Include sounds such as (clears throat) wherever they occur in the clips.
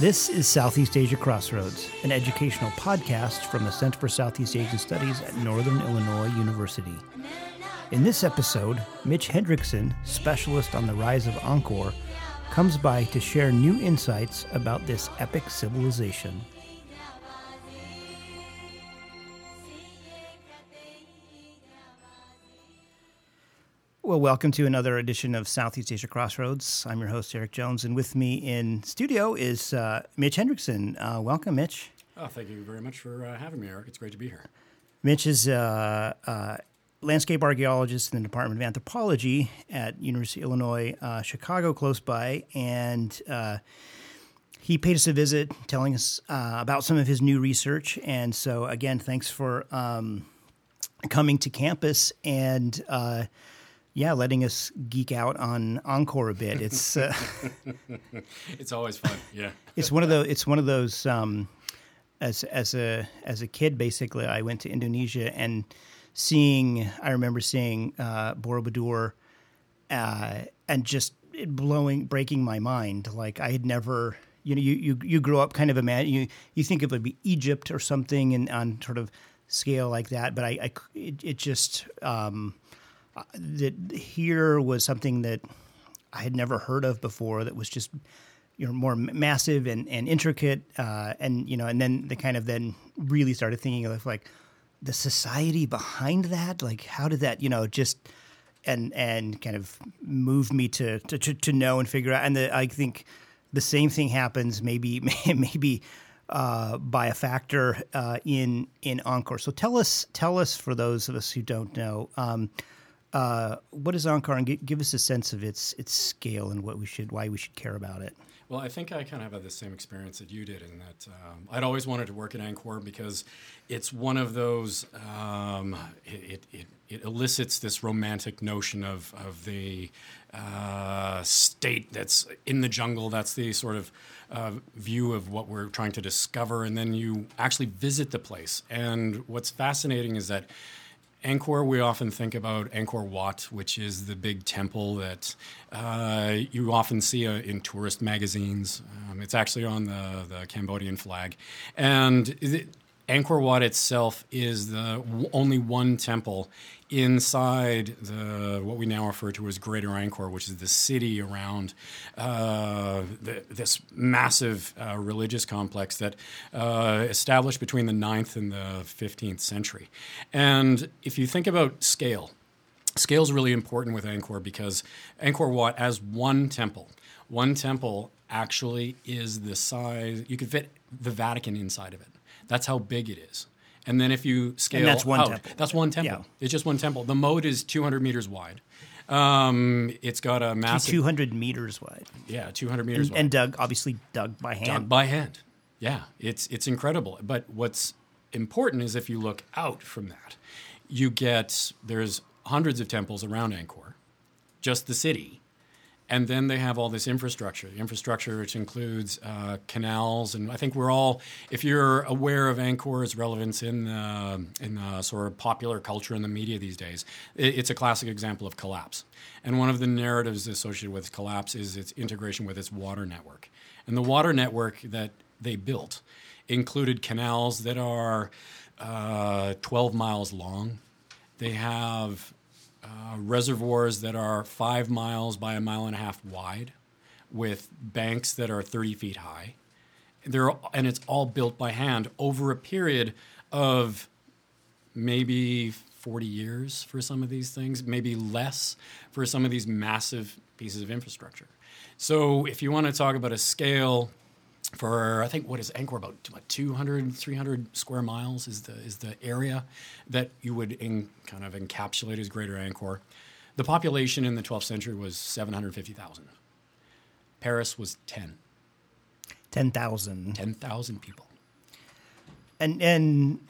This is Southeast Asia Crossroads, an educational podcast from the Center for Southeast Asian Studies at Northern Illinois University. In this episode, Mitch Hendrickson, specialist on the rise of Angkor, comes by to share new insights about this epic civilization. Well, welcome to another edition of Southeast Asia Crossroads. I'm your host, Eric Jones, and with me in studio is uh, Mitch Hendrickson. Uh, welcome, Mitch. Oh, thank you very much for uh, having me, Eric. It's great to be here. Mitch is a uh, uh, landscape archaeologist in the Department of Anthropology at University of Illinois uh, Chicago, close by, and he paid us a visit, telling us about some of his new research. And so, again, thanks for um, coming to campus and yeah, letting us geek out on Angkor a bit. It's uh, (laughs) it's always fun. Yeah, it's one of those. It's one of those. Um, as as a as a kid, basically, I went to Indonesia and seeing. I remember seeing uh, Borobudur, uh, and just blowing, breaking my mind. Like I had never. You know, you you, you grow up kind of imagine you you think it would be Egypt or something, and on sort of scale like that. But I, I it, it just. Um, that here was something that I had never heard of before. That was just you know more massive and and intricate, uh, and you know, and then the kind of then really started thinking of like the society behind that. Like, how did that you know just and and kind of move me to to to know and figure out. And the, I think the same thing happens maybe (laughs) maybe. Uh, by a factor uh, in in Angkor. So tell us tell us for those of us who don't know, um, uh, what is Angkor, and give us a sense of its its scale and what we should, why we should care about it. Well, I think I kind of had the same experience that you did in that um, I'd always wanted to work at Angkor because it's one of those. Um, it, it, it, elicits this romantic notion of of the uh, state that's in the jungle. That's the sort of uh, view of what we're trying to discover, and then you actually visit the place. And what's fascinating is that Angkor, we often think about Angkor Wat, which is the big temple that uh, you often see uh, in tourist magazines. Um, it's actually on the, the Cambodian flag. And it, Angkor Wat itself is the only one temple inside the what we now refer to as Greater Angkor, which is the city around uh, the, this massive uh, religious complex that uh, established between the 9th and the 15th century. And if you think about scale, scale is really important with Angkor because Angkor Wat, as one temple, one temple actually is the size you could fit the Vatican inside of it. That's how big it is. And then if you scale and that's one out, temple. that's one temple. Yeah. It's just one temple. The moat is 200 meters wide. Um, it's got a massive 200 meters wide. Yeah, 200 meters and, wide. And dug, obviously dug by hand. Dug by hand. Yeah, it's it's incredible. But what's important is if you look out from that, you get there's hundreds of temples around Angkor, just the city, and then they have all this infrastructure. The infrastructure, which includes uh, canals, and I think we're all, if you're aware of Angkor's relevance in the, in the sort of popular culture and the media these days, it, it's a classic example of collapse. And one of the narratives associated with collapse is its integration with its water network. And the water network that they built included canals that are uh, 12 miles long. They have uh, reservoirs that are five miles by a mile and a half wide, with banks that are 30 feet high. They're, and it's all built by hand over a period of maybe 40 years for some of these things, maybe less for some of these massive pieces of infrastructure. So, if you want to talk about a scale for I think what is Angkor about what 200 300 square miles is the is the area that you would in, kind of encapsulate as Greater Angkor. The population in the 12th century was 750,000. Paris was 10. 10,000. 10,000 people. And and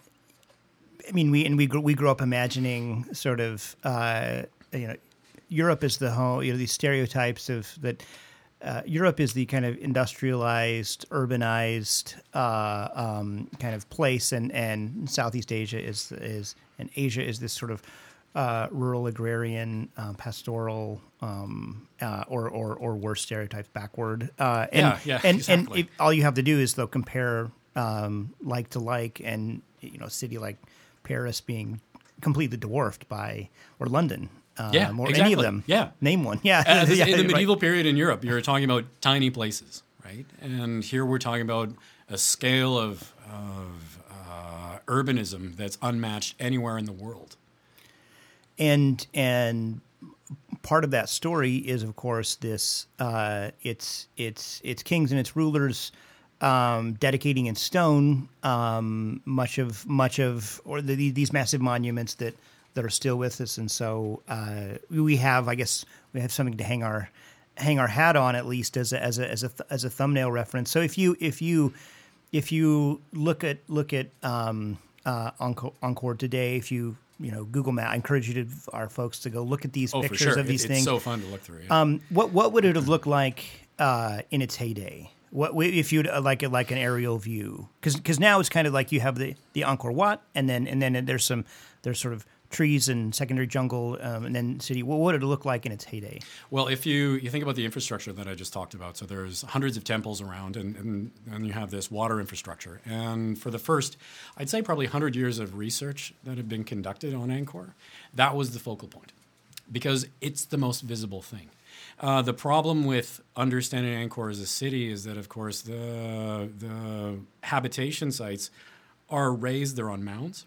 I mean we and we grew, we grew up imagining sort of uh, you know Europe is the home you know these stereotypes of that uh, Europe is the kind of industrialized, urbanized uh, um, kind of place, and, and Southeast Asia is is and Asia is this sort of uh, rural agrarian um, pastoral um, uh, or, or or worse stereotypes backward uh, and Yeah, yeah, and, exactly. and if, all you have to do is though compare um, like to like and you know a city like Paris being completely dwarfed by or London um, Yeah, or any of them Yeah. name one (laughs) yeah, Yeah, in the right. medieval period in Europe, you're talking about tiny places, right? And here we're talking about a scale of, of uh, urbanism that's unmatched anywhere in the world. and and part of that story is of course this uh, it's it's it's kings and its rulers um, dedicating in stone um, much of much of or the, these massive monuments that that are still with us and so uh, we have I guess we have something to hang our hang our hat on at least as a as a as a th- as a thumbnail reference so if you if you if you look at look at um, uh, Angkor, Angkor today, if you you know Google Map, I encourage you to our folks to go look at these Oh, pictures sure. of these It- things. It's so fun to look through. Yeah. um, what what would it have looked like uh, in its heyday? What if you'd uh, like it like an aerial view? Because now it's kind of like you have the the Angkor Wat, and then and then there's some there's sort of trees and secondary jungle, um, and then city. What would it look like in its heyday? Well, if you, you think about the infrastructure that I just talked about, so there's hundreds of temples around, and, and, and you have this water infrastructure. And for the first, I'd say probably 100 years of research that had been conducted on Angkor, that was the focal point because it's the most visible thing. Uh, the problem with understanding Angkor as a city is that, of course, the, the habitation sites are raised, they're on mounds,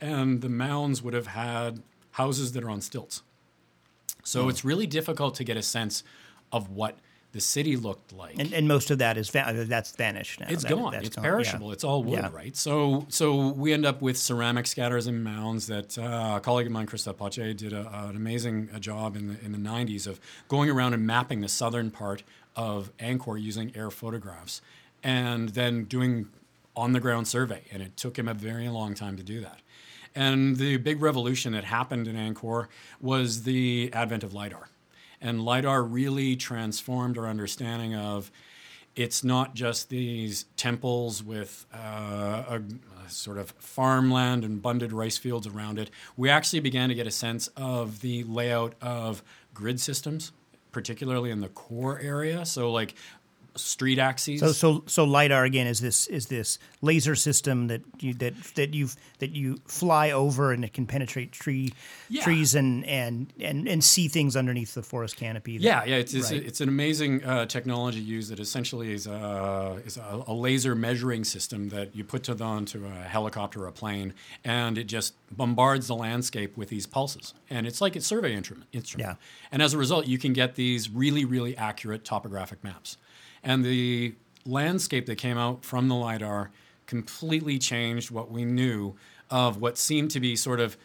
and the mounds would have had houses that are on stilts. So it's really difficult to get a sense of what the city looked like. And, and most of that is va- that's vanished now. it's That- gone. It's gone, yeah. perishable. It's all wood, Yeah. right? So, so we end up with ceramic scatters and mounds. That uh, a colleague of mine, Christophe Pottier, did a, an amazing uh, job in the in the '90s of going around and mapping the southern part of Angkor using air photographs, and then doing on the ground survey. And it took him a very long time to do that. And the big revolution that happened in Angkor was the advent of LIDAR. And LIDAR really transformed our understanding of it's not just these temples with uh, a, a sort of farmland and abundant rice fields around it. We actually began to get a sense of the layout of grid systems, particularly in the core area. So, like street axes. So so so lidar again is this is this laser system that you that that you that you fly over and it can penetrate tree Yeah. trees and, and and and see things underneath the forest canopy. that- Yeah, yeah, it's it's, Right. it's an amazing uh, technology used that essentially is a is a, a laser measuring system that you put to the, onto a helicopter or a plane, and it just bombards the landscape with these pulses, and it's like a survey instrument. instrument. Yeah. And as a result, you can get these really really accurate topographic maps, and the landscape that came out from the lidar completely changed what we knew of what seemed to be sort of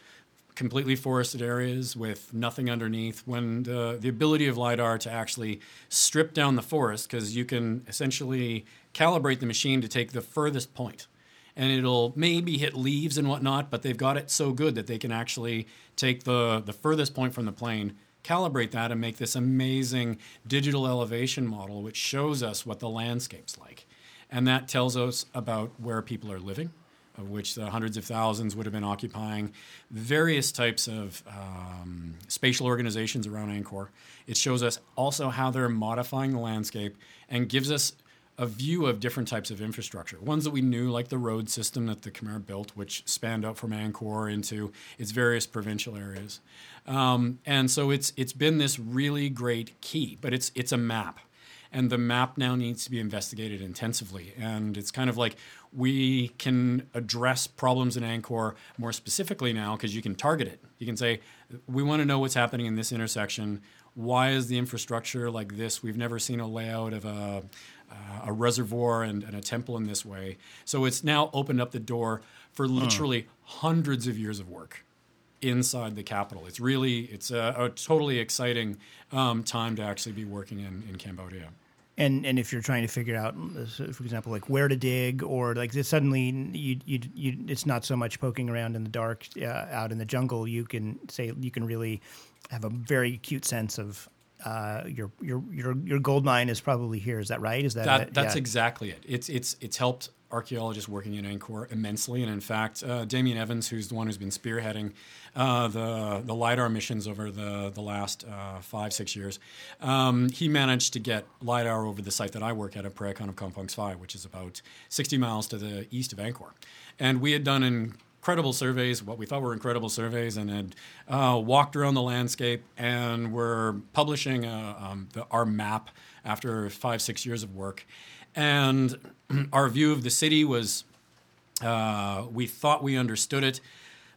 completely forested areas with nothing underneath when the, the ability of lidar to actually strip down the forest because you can essentially calibrate the machine to take the furthest point. And it'll maybe hit leaves and whatnot but they've got it so good that they can actually take the, the furthest point from the plane calibrate that and make this amazing digital elevation model which shows us what the landscape's like and that tells us about where people are living of which the hundreds of thousands would have been occupying various types of um, spatial organizations around Angkor. It shows us also how they're modifying the landscape and gives us a view of different types of infrastructure. Ones that we knew, like the road system that the Khmer built, which spanned out from Angkor into its various provincial areas. Um, and so it's it's been this really great key, but it's it's a map and the map now needs to be investigated intensively. And it's kind of like we can address problems in Angkor more specifically now because you can target it. You can say, we want to know what's happening in this intersection. Why is the infrastructure like this? We've never seen a layout of a, uh, a reservoir and, and a temple in this way. So it's now opened up the door for literally hundreds of years of work inside the capital. It's really, it's a, a totally exciting um, time to actually be working in, in Cambodia. And and if you're trying to figure out, for example, like where to dig, or like this, suddenly you, you you it's not so much poking around in the dark uh, out in the jungle. You can say you can really have a very acute sense of uh, your your your your gold mine is probably here. Is that right? Is that, that that's Yeah. exactly it. It's it's it's helped archaeologists working in Angkor immensely, and in fact, uh, Damien Evans, who's the one who's been spearheading uh, the the lidar missions over the the last uh, five six years, um, he managed to get lidar over the site that I work at at Preah Khan of Kompong Svay, which is about 60 miles to the east of Angkor, and we had done an incredible surveys, what we thought were incredible surveys, and had uh, walked around the landscape and were publishing uh, um, the, our map after five, six years of work. And (clears throat) our view of the city was uh, we thought we understood it.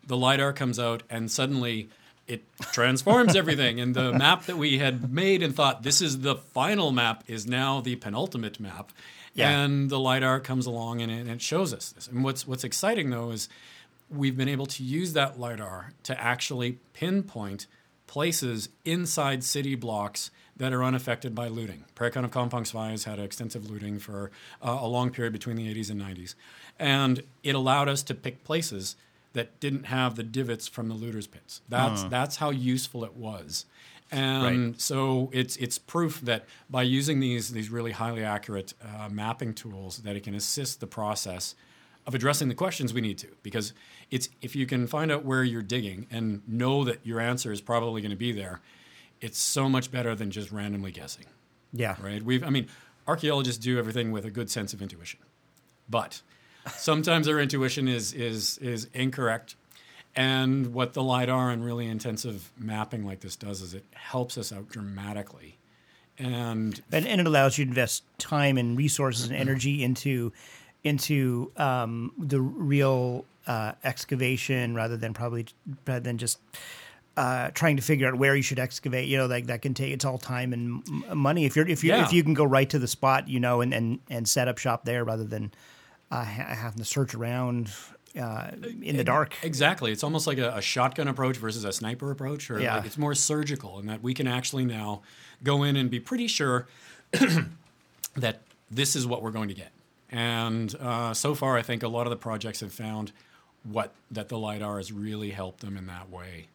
The LIDAR comes out, and suddenly it transforms everything. And the map that we had made and thought this is the final map is now the penultimate map. Yeah. And the LIDAR comes along and it, and it shows us this. And what's, what's exciting, though, is we've been able to use that LIDAR to actually pinpoint places inside city blocks that are unaffected by looting. Preah Khan of Kompong Svay has had extensive looting for uh, a long period between the 80s and 90s. And it allowed us to pick places that didn't have the divots from the looters' pits. That's, that's how useful it was. And Right. so it's it's proof that by using these these really highly accurate uh, mapping tools, that it can assist the process of addressing the questions we need to. Because it's if you can find out where you're digging and know that your answer is probably going to be there, it's so much better than just randomly guessing, yeah. right? We've I mean, archaeologists do everything with a good sense of intuition, but sometimes our intuition is is is incorrect. And what the lidar and really intensive mapping like this does is it helps us out dramatically. And and, and it allows you to invest time and resources and energy into into um, the real uh, excavation rather than probably rather than just uh, trying to figure out where you should excavate. You know, like that can take it's all time and m- money. If you're if you Yeah. if you can go right to the spot, you know, and and, and set up shop there rather than uh, ha- having to search around uh, in the dark. Exactly. It's almost like a, a shotgun approach versus a sniper approach, or Yeah. like it's more surgical in that we can actually now go in and be pretty sure (clears throat) that this is what we're going to get. And uh, so far, I think a lot of the projects have found what that the lidar has really helped them in that way.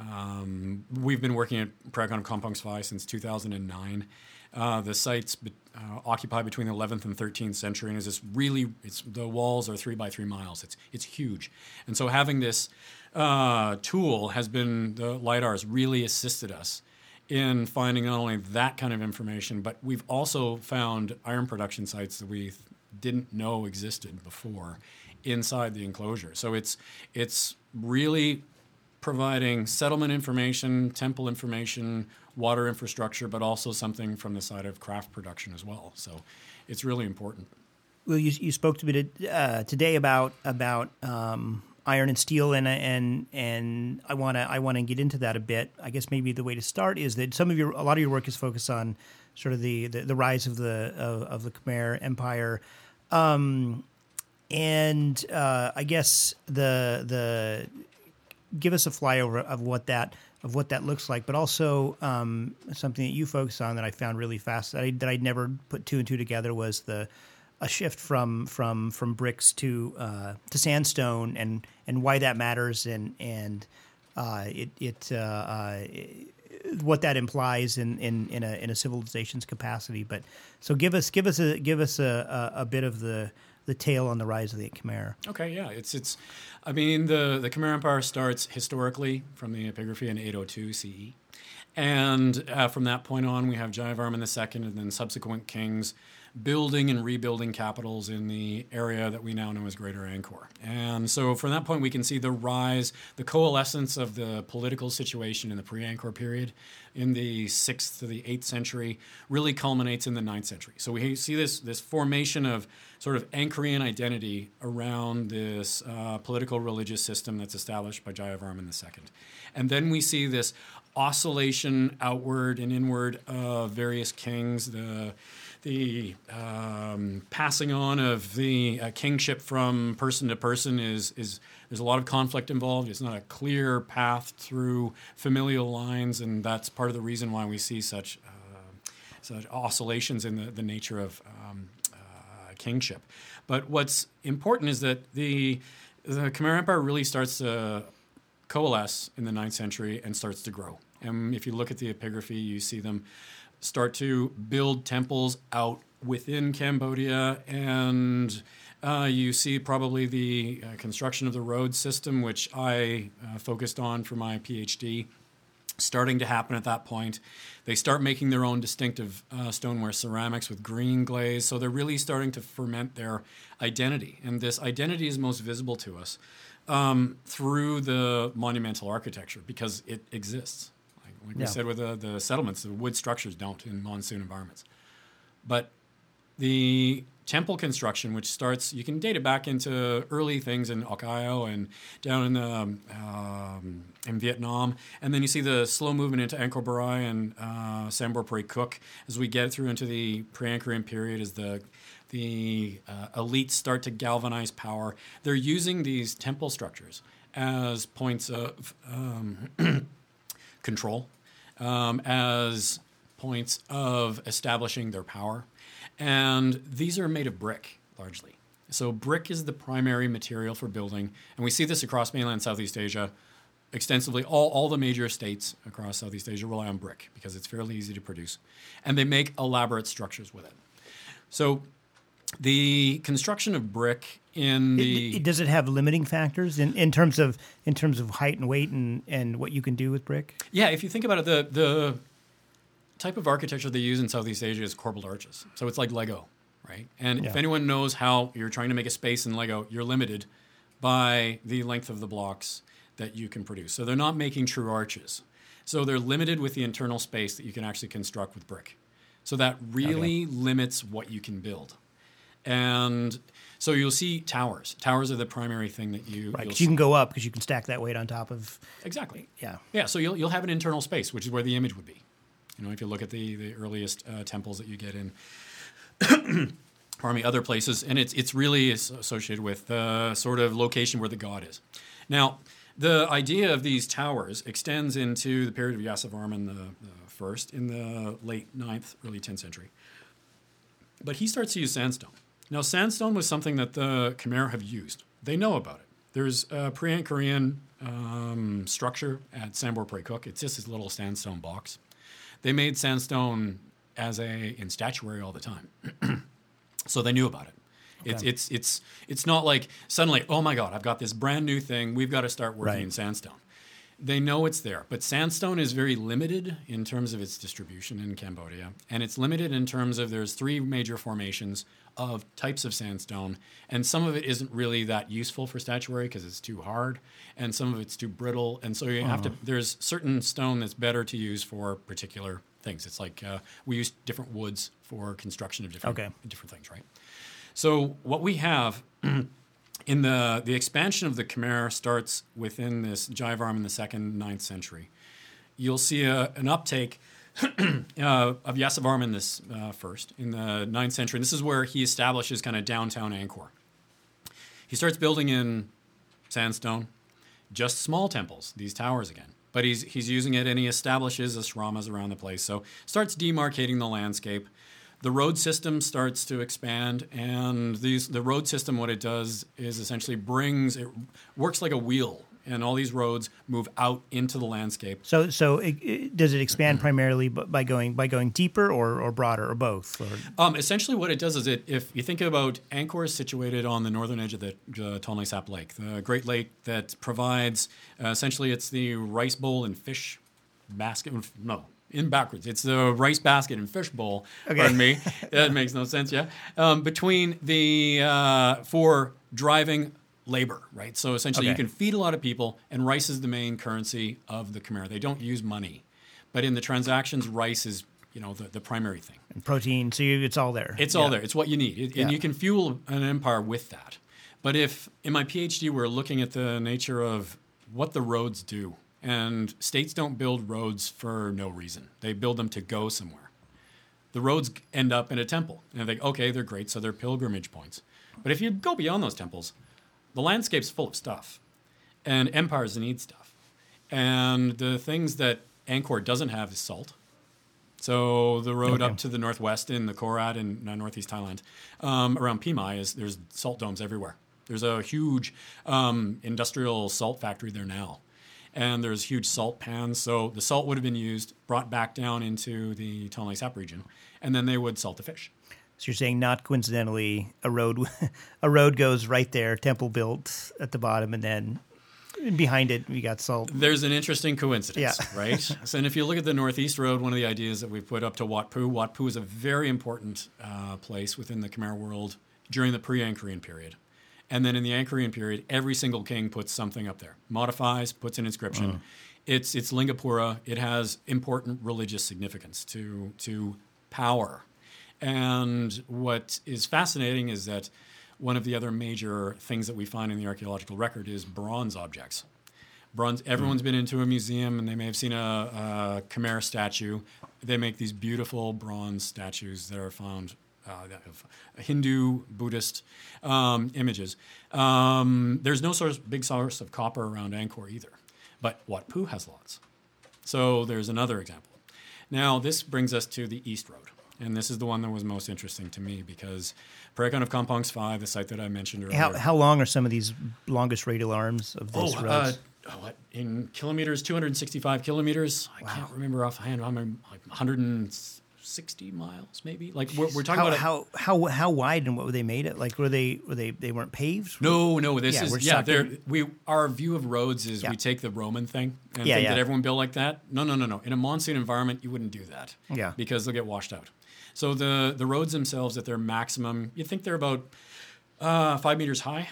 Um, we've been working at Preah Khan Kompong Svay since 2009. Uh, the site's be- uh, occupied between the 11th and 13th century, and is this really? It's the walls are three by three miles. It's it's huge, and so having this uh, tool has been the lidar has really assisted us in finding not only that kind of information, but we've also found iron production sites that we didn't know existed before inside the enclosure. So it's it's really providing settlement information, temple information, water infrastructure, but also something from the side of craft production as well. So it's really important. Well, you, you spoke to me to, uh, today about about um, iron and steel, and and and I want to I want to get into that a bit. I guess maybe the way to start is that some of your a lot of your work is focused on sort of the the, the rise of the of, of the Khmer Empire, um, and uh, I guess the the give us a flyover of what that of what that looks like, but also um, something that you focus on that I found really fast that I that I'd never put two and two together was the a shift from from from bricks to uh, to sandstone and and why that matters and and uh, it it, uh, uh, what that implies in, in, in a in a civilization's capacity. But so give us give us a give us a, a, a bit of the the tale on the rise of the Khmer. Okay, yeah, it's it's. I mean, the the Khmer Empire starts historically from the epigraphy in 802 CE, and uh, from that point on, we have Jayavarman II, and then subsequent kings building and rebuilding capitals in the area that we now know as Greater Angkor. And so, from that point, we can see the rise, the coalescence of the political situation in the pre-Angkor period, in the sixth to the eighth century, really culminates in the ninth century. So we see this this formation of sort of Angkorian identity around this uh, political religious system that's established by Jayavarman II. And then we see this oscillation outward and inward of various kings, the the um, passing on of the uh, kingship from person to person is is there's a lot of conflict involved. It's not a clear path through familial lines, and that's part of the reason why we see such uh, such oscillations in the, the nature of um, uh, kingship. But what's important is that the the Khmer Empire really starts to coalesce in the 9th century and starts to grow. And if you look at the epigraphy, you see them start to build temples out within Cambodia and uh, you see probably the uh, construction of the road system, which I uh, focused on for my PhD, starting to happen at that point. They start making their own distinctive uh, stoneware ceramics with green glaze, so they're really starting to ferment their identity. And this identity is most visible to us um, through the monumental architecture because it exists. Like, yeah. we said with the, the settlements, the wood structures don't in monsoon environments. But the temple construction, which starts, you can date it back into early things in Oc Eo and down in the, um, um, in Vietnam, and then you see the slow movement into Angkor Borei and uh, Sambor Prei Kuk as we get through into the pre-Angkorian period as the the uh, elites start to galvanize power. They're using these temple structures as points of um, (clears throat) control, um, as points of establishing their power. And these are made of brick largely. So, brick is the primary material for building. And we see this across mainland Southeast Asia extensively. All, all the major states across Southeast Asia rely on brick because it's fairly easy to produce. And they make elaborate structures with it. So, the construction of brick in the it, does it have limiting factors in, in terms of in terms of height and weight and, and what you can do with brick? Yeah, if you think about it, the the type of architecture they use in Southeast Asia is corbelled arches. So it's like Lego, right? And yeah. if anyone knows how you're trying to make a space in Lego, you're limited by the length of the blocks that you can produce. So they're not making true arches. So they're limited with the internal space that you can actually construct with brick. So that really okay. limits what you can build. And so you'll see towers. Towers are the primary thing that you right. You can go up because you can stack that weight on top of exactly. Yeah. Yeah. So you'll you'll have an internal space, which is where the image would be. You know, if you look at the the earliest uh, temples that you get in, (coughs) pardon me, other places, and it's it's really associated with the sort of location where the god is. Now, the idea of these towers extends into the period of Yasovarman the, the first in the late 9th, early 10th century. But he starts to use sandstone. Now, sandstone was something that the Khmer have used. They know about it. There's a pre-Angkorian um, structure at Sambor Prei Kuk. It's just this little sandstone box. They made sandstone as a in statuary all the time, (clears throat) so they knew about it. Okay. It's it's it's it's not like suddenly, oh my God, I've got this brand new thing. We've got to start working right. in sandstone. They know it's there, but sandstone is very limited in terms of its distribution in Cambodia, and it's limited in terms of there's three major formations of types of sandstone, and some of it isn't really that useful for statuary because it's too hard, and some of it's too brittle, and so you uh-huh. have to. Uh-huh. There's certain stone that's better to use for particular things. It's like uh, we use different woods for construction of different okay. different things, right? So what we have. In the the expansion of the Khmer starts within this Jayavarman in the second ninth century. You'll see a, an uptake (clears throat) uh, of Yasovarman this uh, first in the ninth century. And this is where he establishes kind of downtown Angkor. He starts building in sandstone, just small temples, these towers again. But he's he's using it and he establishes asramas around the place. So starts demarcating the landscape the road system starts to expand, and these the road system what it does is essentially brings it works like a wheel, and all these roads move out into the landscape. So, so it, it, does it expand primarily by going by going deeper or, or broader or both? Or? Um, essentially, what it does is it if you think about Angkor is situated on the northern edge of the uh, Tonle Sap Lake, the Great Lake that provides uh, essentially it's the rice bowl and fish basket. No, in backwards. It's the rice basket and fish bowl. Okay. Pardon me. that makes no sense. Yeah. Um, between the uh, for driving labor, right? So essentially, okay. you can feed a lot of people, and rice is the main currency of the Khmer. They don't use money, but in the transactions, rice is you know the, the primary thing. And protein, so you, it's all there. It's yeah. all there. It's what you need, it, and you can fuel an empire with that. But if in my PhD we're looking at the nature of what the roads do and states don't build roads for no reason. They build them to go somewhere. The roads end up in a temple. And they okay, they're great, so they're pilgrimage points. But if you go beyond those temples, the landscape's full of stuff. And empires need stuff. And the things that Angkor doesn't have is salt. So the road okay. up to the northwest in the Korat in uh, northeast Thailand, um, around Phimai, is there's salt domes everywhere. There's a huge um, industrial salt factory there now and there's huge salt pans. So the salt would have been used, brought back down into the Tonle Sap region, and then they would salt the fish. So you're saying not coincidentally, a road (laughs) a road goes right there, temple built at the bottom, and then behind it we got salt. There's an interesting coincidence, Yeah. (laughs) right? so, and if you look at the Northeast Road, one of the ideas that we've put up to Wat Pu, Wat Pu is a very important uh, place within the Khmer world during the pre-Angkorian period. And then in the Angkorian period, every single king puts something up there, modifies, puts an inscription. Mm. It's it's Lingapura. It has important religious significance to to power. And what is fascinating is that one of the other major things that we find in the archaeological record is bronze objects. Bronze. Mm. Everyone's been into a museum and they may have seen a, a Khmer statue. They make these beautiful bronze statues that are found uh, of Hindu, Buddhist um, images. Um, there's no source, big source of copper around Angkor either, but Wat Pu has lots. So there's another example. Now, this brings us to the East Road. And this is the one that was most interesting to me because Preah Khan of Kompong Svay, the site that I mentioned earlier. How how long are some of these longest radial arms of this Oh, road? uh, oh, what in kilometers? Two hundred and sixty-five kilometers. I can't remember offhand. I'm like one hundred and sixty miles, maybe. Like we're, we're talking how, about. a- how how how wide and what were they made it Like were they were they they weren't paved? no, no. This Yeah, we're is yeah. They're, we our view of roads is Yeah. we take the Roman thing and Yeah, think yeah. that everyone built like that. No, no, no, no. In a monsoon environment, you wouldn't do that. Yeah. because they'll get washed out. So the the roads themselves at their maximum, you think they're about uh, five meters high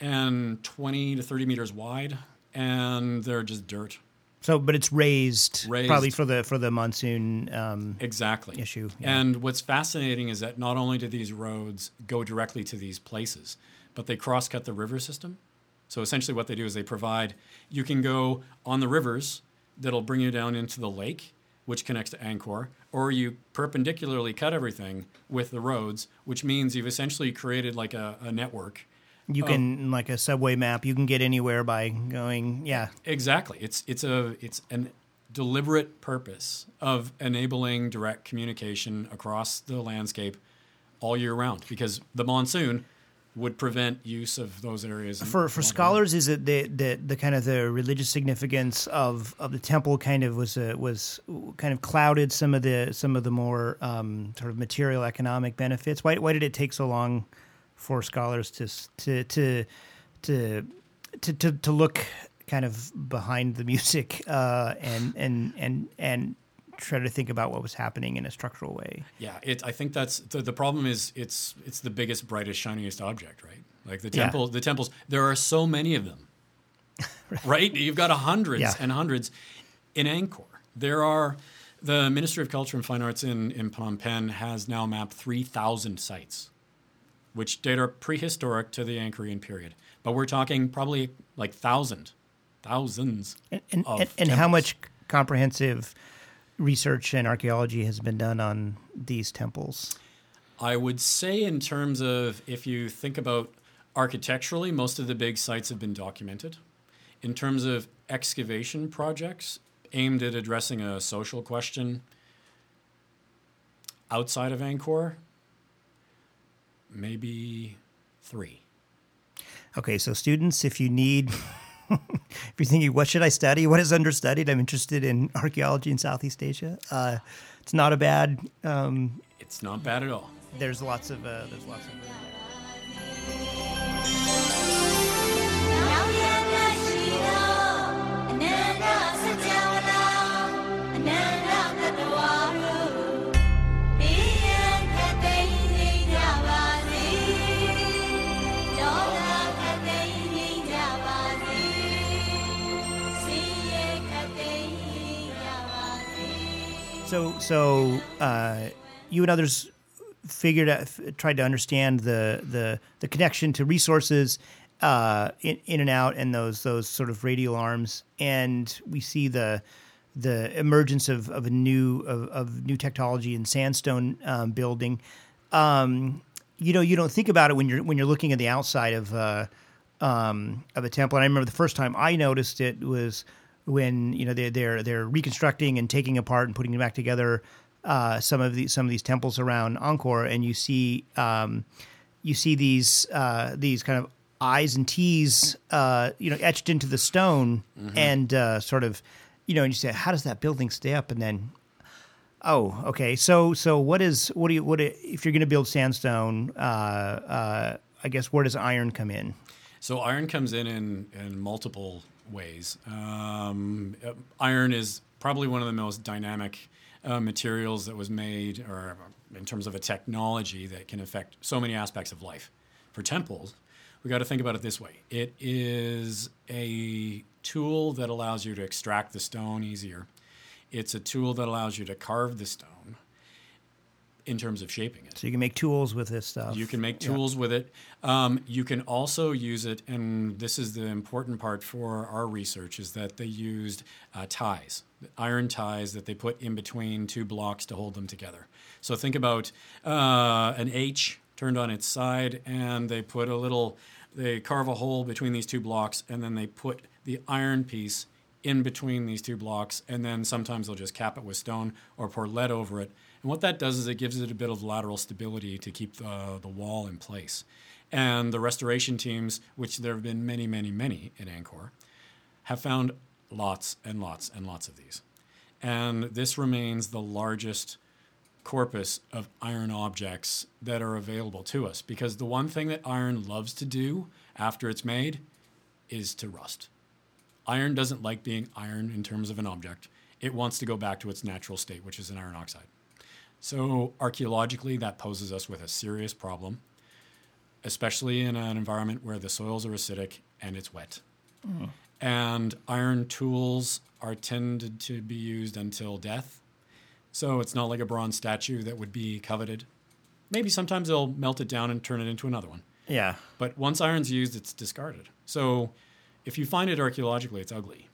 and twenty to thirty meters wide, and they're just dirt. So, but it's raised, Raised. probably for the for the monsoon. Um, Exactly. issue, yeah. And what's fascinating is that not only do these roads go directly to these places, but they cross cut the river system. So essentially, what they do is they provide you can go on the rivers that'll bring you down into the lake, which connects to Angkor, or you perpendicularly cut everything with the roads, which means you've essentially created like a, a network. You can like a subway map. You can get anywhere by going. Yeah, Exactly. It's it's a it's an deliberate purpose of enabling direct communication across the landscape all year round because the monsoon would prevent use of those areas. for for scholars, is it the, the the kind of the religious significance of, of the temple kind of was uh, was kind of clouded some of the some of the more um, sort of material economic benefits? Why why did it take so long for scholars to to to to to to, to look kind of behind the music uh, and and and and try to think about what was happening in a structural way? Yeah, it, I think that's the, the problem. Is it's it's the biggest, brightest, shiniest object, right? Like the Yeah. temple, the temples. There are so many of them, (laughs) right? You've got hundreds Yeah. and hundreds in Angkor. There are the Ministry of Culture and Fine Arts in in Phnom Penh has now mapped three thousand sites, which date are prehistoric to the Angkorian period. But we're talking probably like thousand, thousands. And and, of and, and how much comprehensive research and archaeology has been done on these temples? I would say, in terms of if you think about architecturally, most of the big sites have been documented. In terms of excavation projects aimed at addressing a social question outside of Angkor, maybe three. Okay, so students, if you need, (laughs) if you're thinking, what should I study? What is understudied? I'm interested in archaeology in Southeast Asia. Uh, it's not a bad. Um, It's not bad at all. there's lots of uh, there's lots of. So so uh, you and others figured out, tried to understand the the the connection to resources uh, in in and out and those those sort of radial arms, and we see the the emergence of, of a new of, of new technology in sandstone um, building. Um, you know, you don't think about it when you're when you're looking at the outside of uh, um, of a temple. And I remember the first time I noticed it was when you know they're they're they're reconstructing and taking apart and putting them back together uh, some of these some of these temples around Angkor, and you see um, you see these uh, these kind of I's and T's, uh, you know, etched into the stone, and uh, sort of, you know, and you say, how does that building stay up? And then, oh, okay, so so what is what do you what do- if you're going to build sandstone? Uh, uh, I guess where does iron come in? So iron comes in in, in multiple ways. Um, iron is probably one of the most dynamic uh, materials that was made, or in terms of a technology that can affect so many aspects of life. For temples, we got to think about it this way: it is a tool that allows you to extract the stone easier. It's a tool that allows you to carve the stone in terms of shaping it. So you can make tools with this stuff. You can make tools with it. Um, you can also use it, and this is the important part for our research, is that they used uh, ties, iron ties that they put in between two blocks to hold them together. So think about uh, an H turned on its side, and they put a little, they carve a hole between these two blocks, and then they put the iron piece in between these two blocks, and then sometimes they'll just cap it with stone or pour lead over it. And what that does is it gives it a bit of lateral stability to keep the, the wall in place. And the restoration teams, which there have been many, many, many in Angkor, have found lots and lots and lots of these. And this remains the largest corpus of iron objects that are available to us because the one thing that iron loves to do after it's made is to rust. Iron doesn't like being iron in terms of an object. It wants to go back to its natural state, which is an iron oxide. So, archaeologically, that poses us with a serious problem, especially in an environment where the soils are acidic and it's wet. Hmm. And iron tools are tended to be used until death. So, it's not like a bronze statue that would be coveted. Maybe sometimes they'll melt it down and turn it into another one. yeah. But once iron's used, it's discarded. So if you find it archaeologically, it's ugly.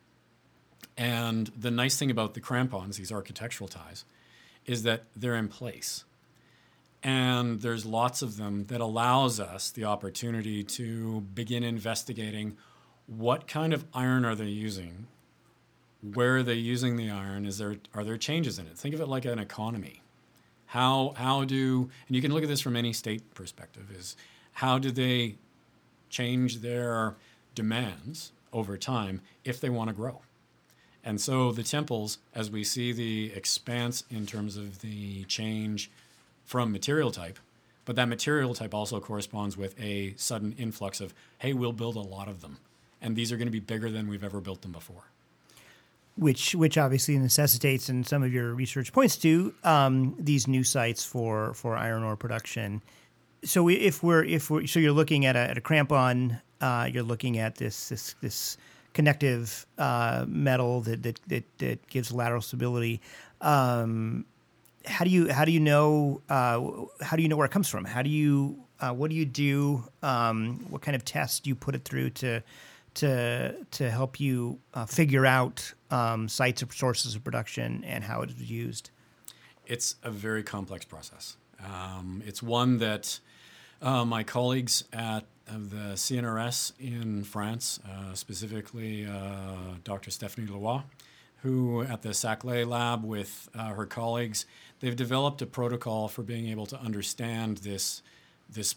And the nice thing about the crampons, these architectural ties, is that they're in place. And there's lots of them that allows us the opportunity to begin investigating what kind of iron are they using? Where are they using the iron? Is there are there changes in it? Think of it like an economy. How how do and you can look at this from any state perspective is how do they change their demands over time if they want to grow? And so the temples, as we see the expanse in terms of the change from material type, but that material type also corresponds with a sudden influx of, hey, we'll build a lot of them. And these are going to be bigger than we've ever built them before. which which obviously necessitates, and some of your research points to um, these new sites for for iron ore production. So if we're if we're so you're looking at a, at a crampon, uh, you're looking at this this this connective uh, metal that, that that that gives lateral stability. Um, how do you how do you know uh, how do you know where it comes from? How do you uh, what do you do? Um, what kind of tests do you put it through to to to help you uh, figure out um, sites of sources of production and how it is used? It's a very complex process. Um, it's one that uh, my colleagues at uh, the CNRS in France, uh, specifically uh, Dr. Stephanie Leroy, who at the Saclay lab with uh, her colleagues, they've developed a protocol for being able to understand this, this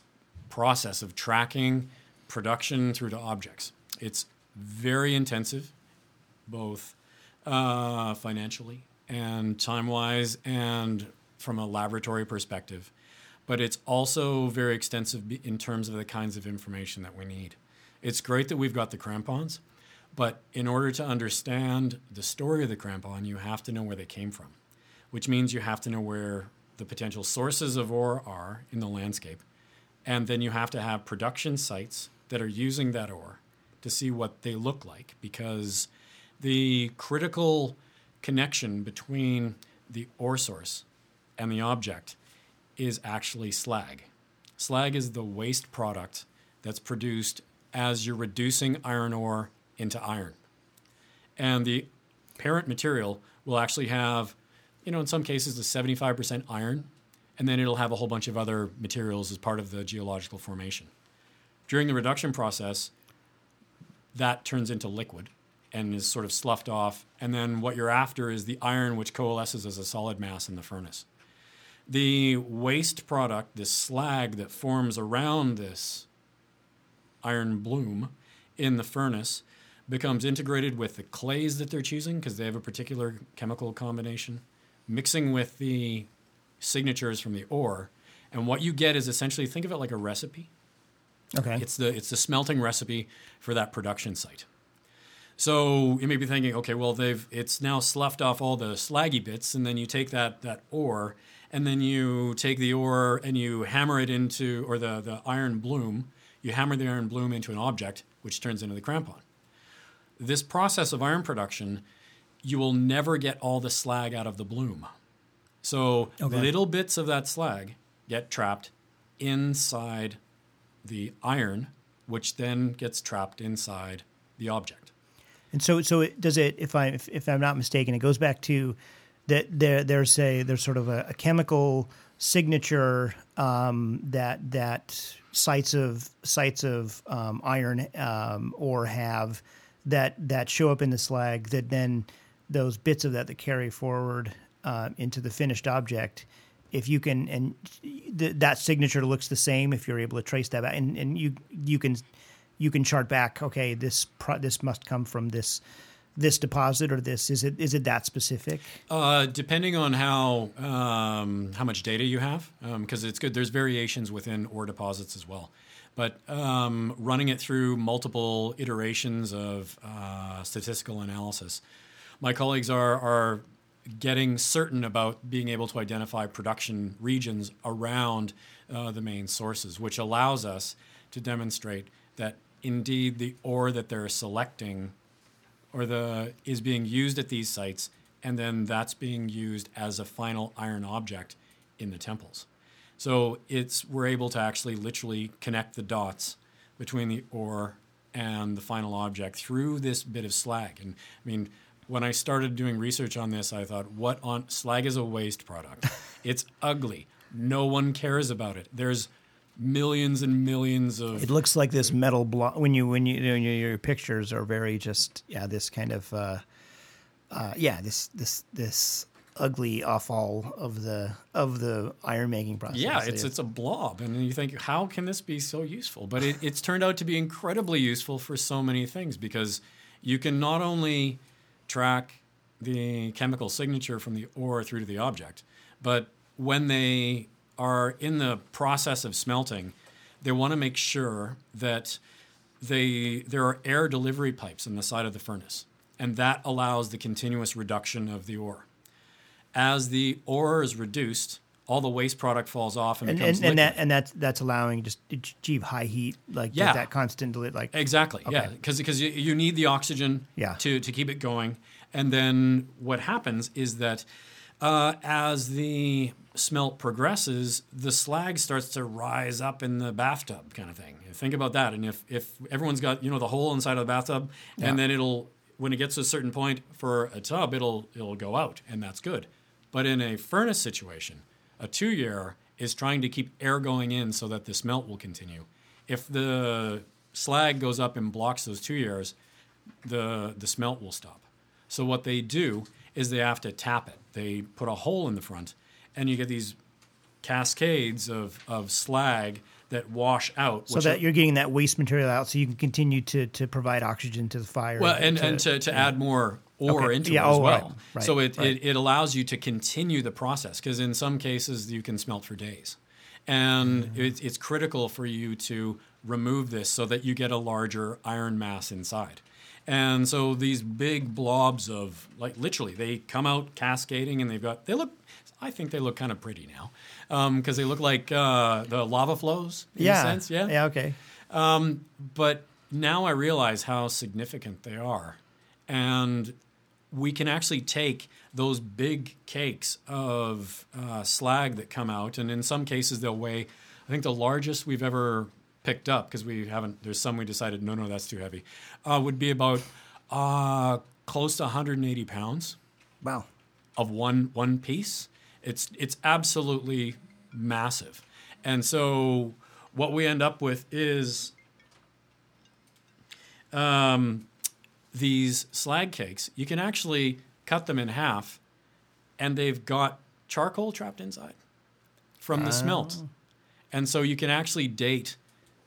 process of tracking production through to objects. It's very intensive, both uh, financially and time wise, and from a laboratory perspective. But it's also very extensive in terms of the kinds of information that we need. It's great that we've got the crampons, but in order to understand the story of the crampon, you have to know where they came from, which means you have to know where the potential sources of ore are in the landscape. And then you have to have production sites that are using that ore to see what they look like because the critical connection between the ore source and the object is actually slag. Slag is the waste product that's produced as you're reducing iron ore into iron. And the parent material will actually have, you know, in some cases, a 75% iron, and then it'll have a whole bunch of other materials as part of the geological formation. During the reduction process, that turns into liquid and is sort of sloughed off. And then what you're after is the iron, which coalesces as a solid mass in the furnace. The waste product, this slag that forms around this iron bloom in the furnace becomes integrated with the clays that they're choosing because they have a particular chemical combination, mixing with the signatures from the ore. And what you get is essentially think of it like a recipe. Okay. It's the it's the smelting recipe for that production site. So you may be thinking, okay, well they've it's now sloughed off all the slaggy bits, and then you take that that ore, and then you take the ore and you hammer it into or the the iron bloom, you hammer the iron bloom into an object, which turns into the crampon. This process of iron production, you will never get all the slag out of the bloom. So Okay. little bits of that slag get trapped inside the iron, which then gets trapped inside the object. And so, so it, does it? If I if, if I'm not mistaken, it goes back to that there there's a there's sort of a, a chemical signature um, that that sites of sites of um, iron um, ore have that that show up in the slag that then those bits of that that carry forward uh, into the finished object. If you can, and th- that signature looks the same if you're able to trace that back, and, and you you can you can chart back. Okay, this pro- this must come from this this deposit or this. Is it is it that specific? Uh, depending on how um, how much data you have, because it's good. There's variations within ore deposits as well, but um, running it through multiple iterations of uh, statistical analysis, my colleagues are are getting certain about being able to identify production regions around uh, the main sources, which allows us to demonstrate that indeed the ore that they're selecting or the is being used at these sites and then that's being used as a final iron object in the temples. So it's we're able to actually literally connect the dots between the ore and the final object through this bit of slag. And i mean when i started doing research on this i thought what on slag is a waste product. (laughs) It's ugly. No one cares about it. There's millions and millions of It looks like this metal block when you when you, you know, your, your pictures are very just yeah this kind of uh, uh, yeah this this this ugly offal of the of the iron making process. Yeah, it's it's a blob, and you think, how can this be so useful? But it, it's turned out to be incredibly useful for so many things because you can not only track the chemical signature from the ore through to the object, but when they are in the process of smelting, they want to make sure that they there are air delivery pipes in the side of the furnace, and that allows the continuous reduction of the ore. As the ore is reduced, all the waste product falls off and, and becomes and, and liquid. that and that's that's allowing just to achieve high heat like Yeah. that constant like Exactly. Yeah, Okay. because because you, you need the oxygen Yeah. to to keep it going, and then what happens is that uh, as the smelt progresses, the slag starts to rise up in the bathtub, kind of thing. Think about that, and if if everyone's got you know the hole inside of the bathtub, Yeah. and then it'll when it gets to a certain point for a tub, it'll it'll go out, and that's good. But in a furnace situation, a tuyere is trying to keep air going in so that the smelt will continue. If the slag goes up and blocks those tuyeres, the the smelt will stop. So what they do is they have to tap it. They put a hole in the front, and you get these cascades of, of slag that wash out. so that are- you're getting that waste material out so you can continue to to provide oxygen to the fire. well, and, and to, to add more ore Okay. into Yeah, it as oh, right, well. right, so it, right. it, it allows you to continue the process because in some cases you can smelt for days. And Mm-hmm. it's, it's critical for you to remove this so that you get a larger iron mass inside. And so these big blobs of, like literally, they come out cascading and they've got, they look, I think they look kind of pretty now because they look like uh, the lava flows in yeah, a sense. Yeah. yeah, okay. But now I realize how significant they are. And we can actually take those big cakes of uh, slag that come out, and in some cases they'll weigh, I think the largest we've ever picked up, because we haven't, there's some we decided, no, no, that's too heavy, uh, would be about uh, close to 180 pounds Wow. of one one piece. It's it's absolutely massive, and so what we end up with is um, these slag cakes. You can actually cut them in half, and they've got charcoal trapped inside from the smelt, and so you can actually date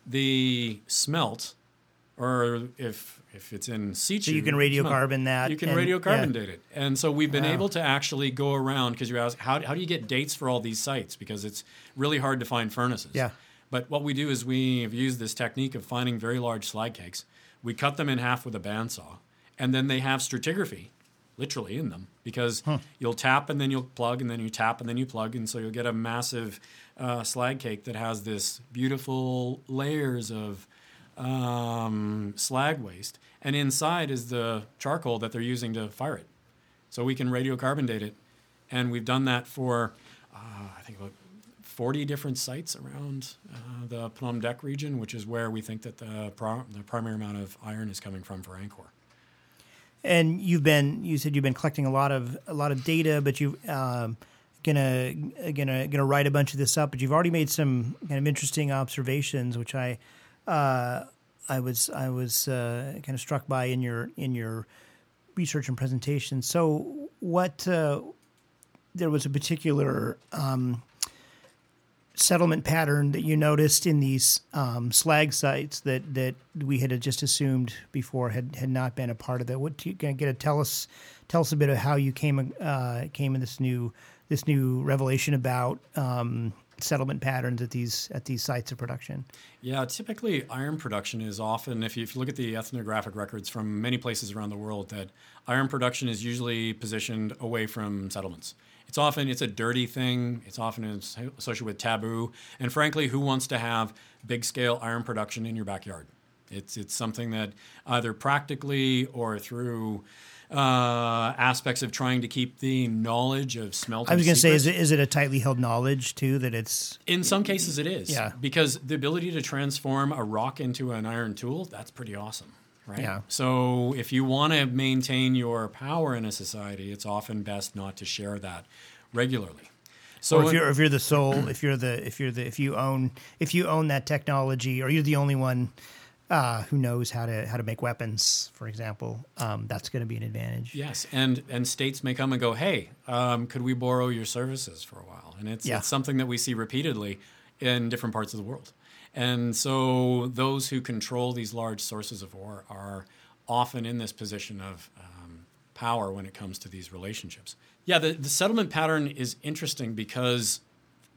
the smelt, or if if it's in situ, So you can radiocarbon that You can and- radiocarbon yeah. date it, and so we've been Wow. able to actually go around because you ask how how do you get dates for all these sites because it's really hard to find furnaces. Yeah. But what we do is we have used this technique of finding very large slag cakes. We cut them in half with a bandsaw, and then they have stratigraphy, literally in them, because you'll tap and then you'll plug, and then you tap and then you plug, and so you'll get a massive uh, slag cake that has this beautiful layers of um, slag waste, and inside is the charcoal that they're using to fire it. So we can radiocarbon date it, and we've done that for uh, I think about 40 different sites around uh, the Phnom Dek region, which is where we think that the, the primary amount of iron is coming from for Angkor. And you've been you said you've been collecting a lot of a lot of data, but you um, gonna gonna gonna write a bunch of this up. But you've already made some kind of interesting observations, which I uh, I was I was uh, kind of struck by in your in your research and presentation. So what uh, there was a particular um, settlement pattern that you noticed in these um, slag sites that, that we had just assumed before had, had not been a part of that. What you can get to tell us tell us a bit of how you came uh, came in this new this new revelation about um, settlement patterns at these at these sites of production. Yeah, typically iron production is often, if you, if you look at the ethnographic records from many places around the world, that iron production is usually positioned away from settlements. It's often it's a dirty thing. It's often as- associated with taboo, and frankly, who wants to have big scale iron production in your backyard? It's it's something that either practically or through uh, aspects of trying to keep the knowledge of smelting. I was going to say, is it, is it a tightly held knowledge too that it's In some cases, it is. Yeah. Because the ability to transform a rock into an iron tool, that's pretty awesome. Right. Yeah. So if you want to maintain your power in a society, it's often best not to share that regularly. So or if you're if you're the sole if you're the if you're the if you own if you own that technology or you're the only one uh, who knows how to how to make weapons, for example, um, that's going to be an advantage. Yes, and and states may come and go, hey, um, could we borrow your services for a while? And it's, Yeah. it's something that we see repeatedly in different parts of the world. And so those who control these large sources of ore are often in this position of um, power when it comes to these relationships. Yeah, the, the settlement pattern is interesting because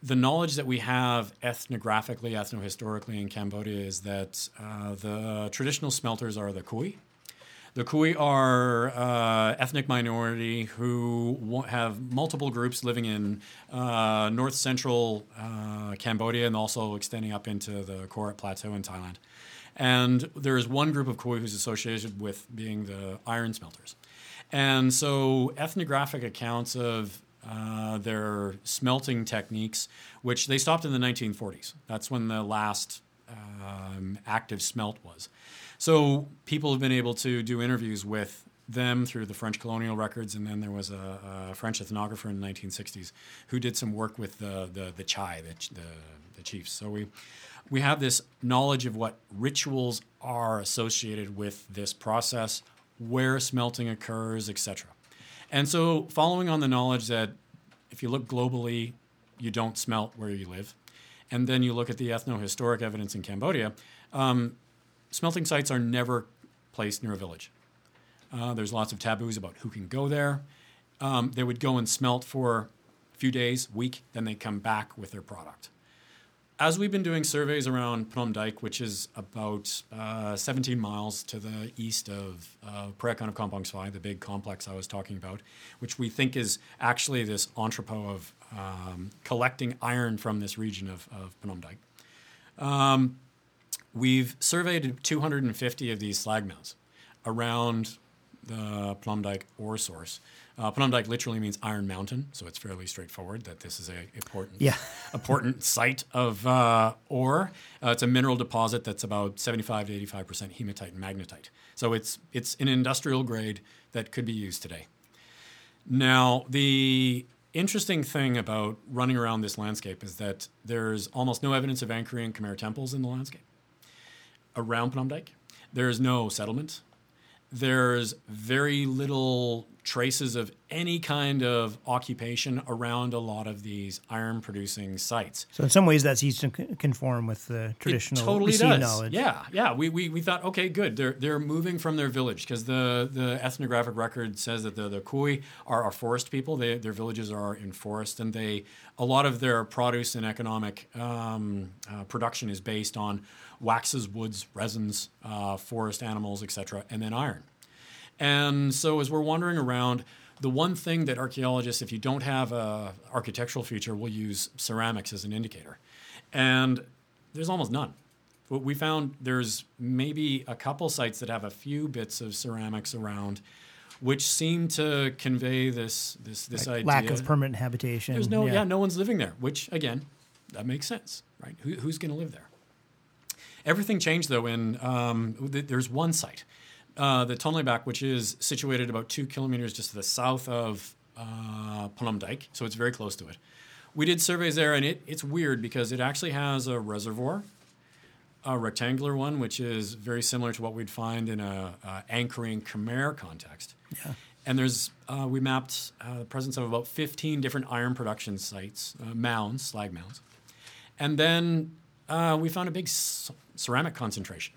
the knowledge that we have ethnographically, ethnohistorically in Cambodia is that uh, the traditional smelters are the Kui. The Kui are uh, ethnic minority who have multiple groups living in uh, north central uh, Cambodia and also extending up into the Korat Plateau in Thailand. And there is one group of Kui who's associated with being the iron smelters. And so ethnographic accounts of uh, their smelting techniques, which they stopped in the 1940s. That's when the last um, active smelt was. So people have been able to do interviews with them through the French colonial records, and then there was a, a French ethnographer in the 1960s who did some work with the the, the Chai, the, the the chiefs. So we we have this knowledge of what rituals are associated with this process, where smelting occurs, etc. And so, following on the knowledge that if you look globally, you don't smelt where you live, and then you look at the ethno-historic evidence in Cambodia, um, smelting sites are never placed near a village. Uh, there's lots of taboos about who can go there. Um, they would go and smelt for a few days, week, then they come back with their product. As we've been doing surveys around Phnom Dek, which is about uh, 17 miles to the east of uh, Preah Khan of Kompong Svay, the big complex I was talking about, which we think is actually this entrepot of um, collecting iron from this region of, of Phnom Dek. Um, we've surveyed 250 of these slag mills around the Phnom Dek ore source. Uh, Phnom Dek literally means Iron Mountain, so it's fairly straightforward that this is a important, Yeah. (laughs) important site of uh, ore. Uh, it's a mineral deposit that's about 75 to 85 percent hematite and magnetite. So it's it's an industrial grade that could be used today. Now, the interesting thing about running around this landscape is that there's almost no evidence of Angkorian Khmer temples in the landscape. Around Phnom Dek, there is no settlement. There's very little traces of any kind of occupation around a lot of these iron producing sites. So in some ways, that seems to conform with the traditional It totally does. knowledge. Yeah, yeah. We, we, we thought, okay, good. They're they're moving from their village because the, the ethnographic record says that the the Kui are, are forest people. They, their villages are in forest, and they a lot of their produce and economic um, uh, production is based on waxes, woods, resins, uh, forest animals, etc., and then iron. And so as we're wandering around, the one thing that archaeologists, if you don't have a architectural feature, will use ceramics as an indicator. And there's almost none. What we found there's maybe a couple sites that have a few bits of ceramics around, which seem to convey this this this Like idea. lack of permanent habitation. There's no yeah. no one's living there, which again, that makes sense, right? Who, who's going to live there? Everything changed though. In um, th- there's one site, uh, the Tonlebak, which is situated about two kilometers just to the south of uh, Phnom Dek, so it's very close to it. We did surveys there, and it, it's weird because it actually has a reservoir, a rectangular one, which is very similar to what we'd find in a, a Angkorian Khmer context. Yeah. And there's uh, we mapped uh, the presence of about 15 different iron production sites, uh, mounds, slag mounds, and then uh, we found a big ceramic concentration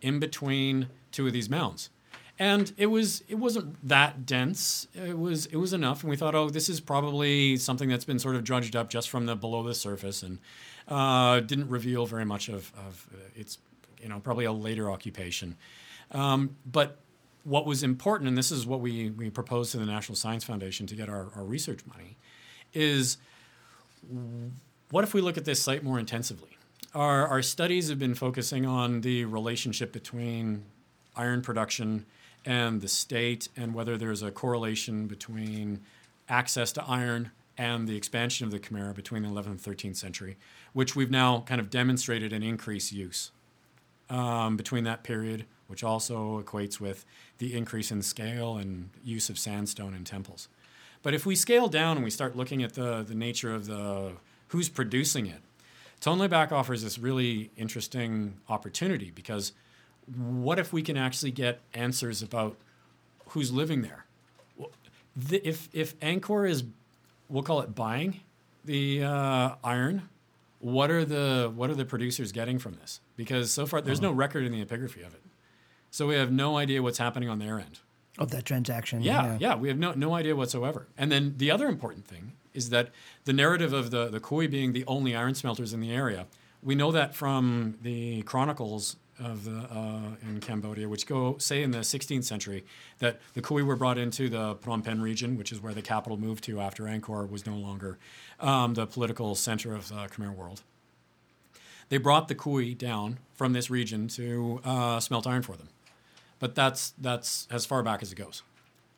in between two of these mounds. And it was it wasn't that dense. It was it was enough, and we thought, oh, this is probably something that's been sort of drudged up just from the below the surface, and uh, didn't reveal very much of, of uh, its you know probably a later occupation. Um, but what was important, and this is what we, we proposed to the National Science Foundation to get our, our research money, is what if we look at this site more intensively? Our, our studies have been focusing on the relationship between iron production and the state, and whether there's a correlation between access to iron and the expansion of the Khmer between the 11th and 13th century, which we've now kind of demonstrated an increased use um, between that period, which also equates with the increase in scale and use of sandstone in temples. But if we scale down and we start looking at the, the nature of the who's producing it, Tonlebak offers this really interesting opportunity because what if we can actually get answers about who's living there? If, if Angkor is, we'll call it buying the uh, iron, what are the what are the producers getting from this? Because so far there's no record in the epigraphy of it, so we have no idea what's happening on their end. Of that transaction. Yeah, yeah, we have no, no idea whatsoever. And then the other important thing is that the narrative of the, the Kui being the only iron smelters in the area, we know that from the chronicles of the, uh, in Cambodia, which go, say, in the 16th century, that the Kui were brought into the Phnom Penh region, which is where the capital moved to after Angkor was no longer um, the political center of the Khmer world. They brought the Kui down from this region to uh, smelt iron for them but that's that's as far back as it goes.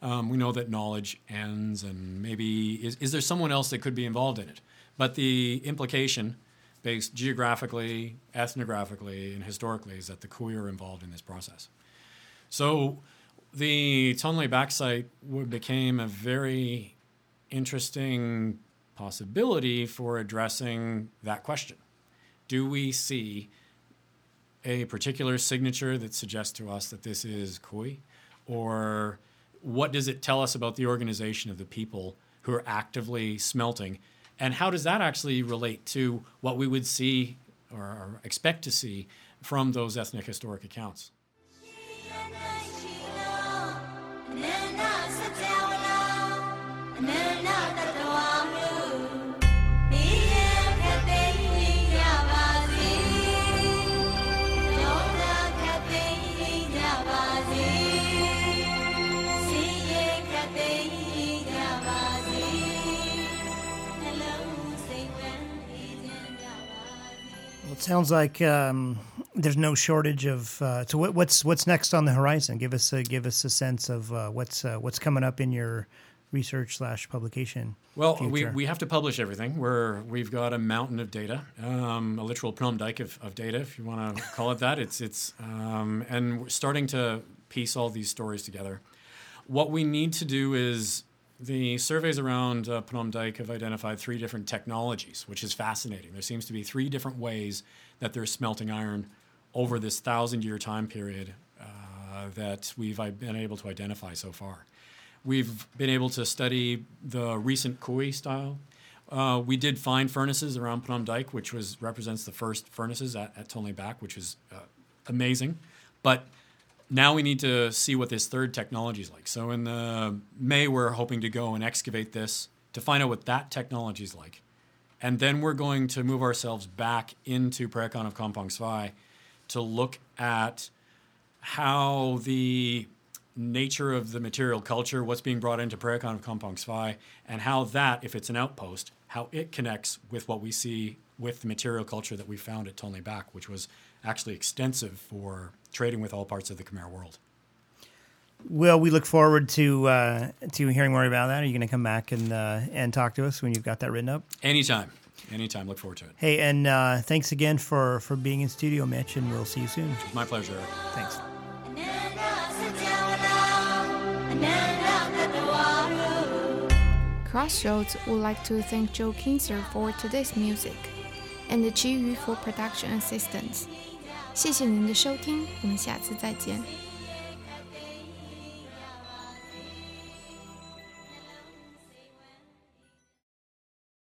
Um, we know that knowledge ends, and maybe is, is there someone else that could be involved in it? But the implication, based geographically, ethnographically, and historically, is that the Kui are involved in this process. So the Tonle Bak site became a very interesting possibility for addressing that question. Do we see a particular signature that suggests to us that this is Kui? Or what does it tell us about the organization of the people who are actively smelting? And how does that actually relate to what we would see or, expect to see from those ethnic historic accounts? Sounds like um, there's no shortage of. Uh, so what, what's what's next on the horizon? Give us a give us a sense of uh, what's uh, what's coming up in your research slash publication. Well, we, future. we have to publish everything. We're, we've got a mountain of data, um, a literal Phnom Dek of, of data, if you want to (laughs) call it that. It's, it's, um, and we're starting to piece all these stories together. What we need to do is the surveys around uh, Phnom Dek have identified three different technologies, which is fascinating. There seems to be three different ways that they're smelting iron over this thousand year time period uh, that we've i- been able to identify so far. We've been able to study the recent Kui style. Uh, we did find furnaces around Phnom Dek, which was represents the first furnaces at, at Tonle Bak, which is uh, amazing. But now we need to see what this third technology is like. So in the May, we're hoping to go and excavate this to find out what that technology is like. And then we're going to move ourselves back into Preah Khan of Kompong Svay to look at how the nature of the material culture, what's being brought into Preah Khan of Kompong Svay, and how that, if it's an outpost, how it connects with what we see with the material culture that we found at Tonle Bak, which was actually extensive for trading with all parts of the Khmer world. Well, we look forward to uh, to hearing more about that. Are you going to come back and uh, and talk to us when you've got that written up? Anytime, anytime. Look forward to it. Hey, and uh, thanks again for for being in studio, Mitch, and we'll see you soon. My pleasure. Thanks. Crossroads would like to thank Joe Kinzer for today's music, and the Chi Yu for production assistance. 谢谢您的收听，我们下次再见。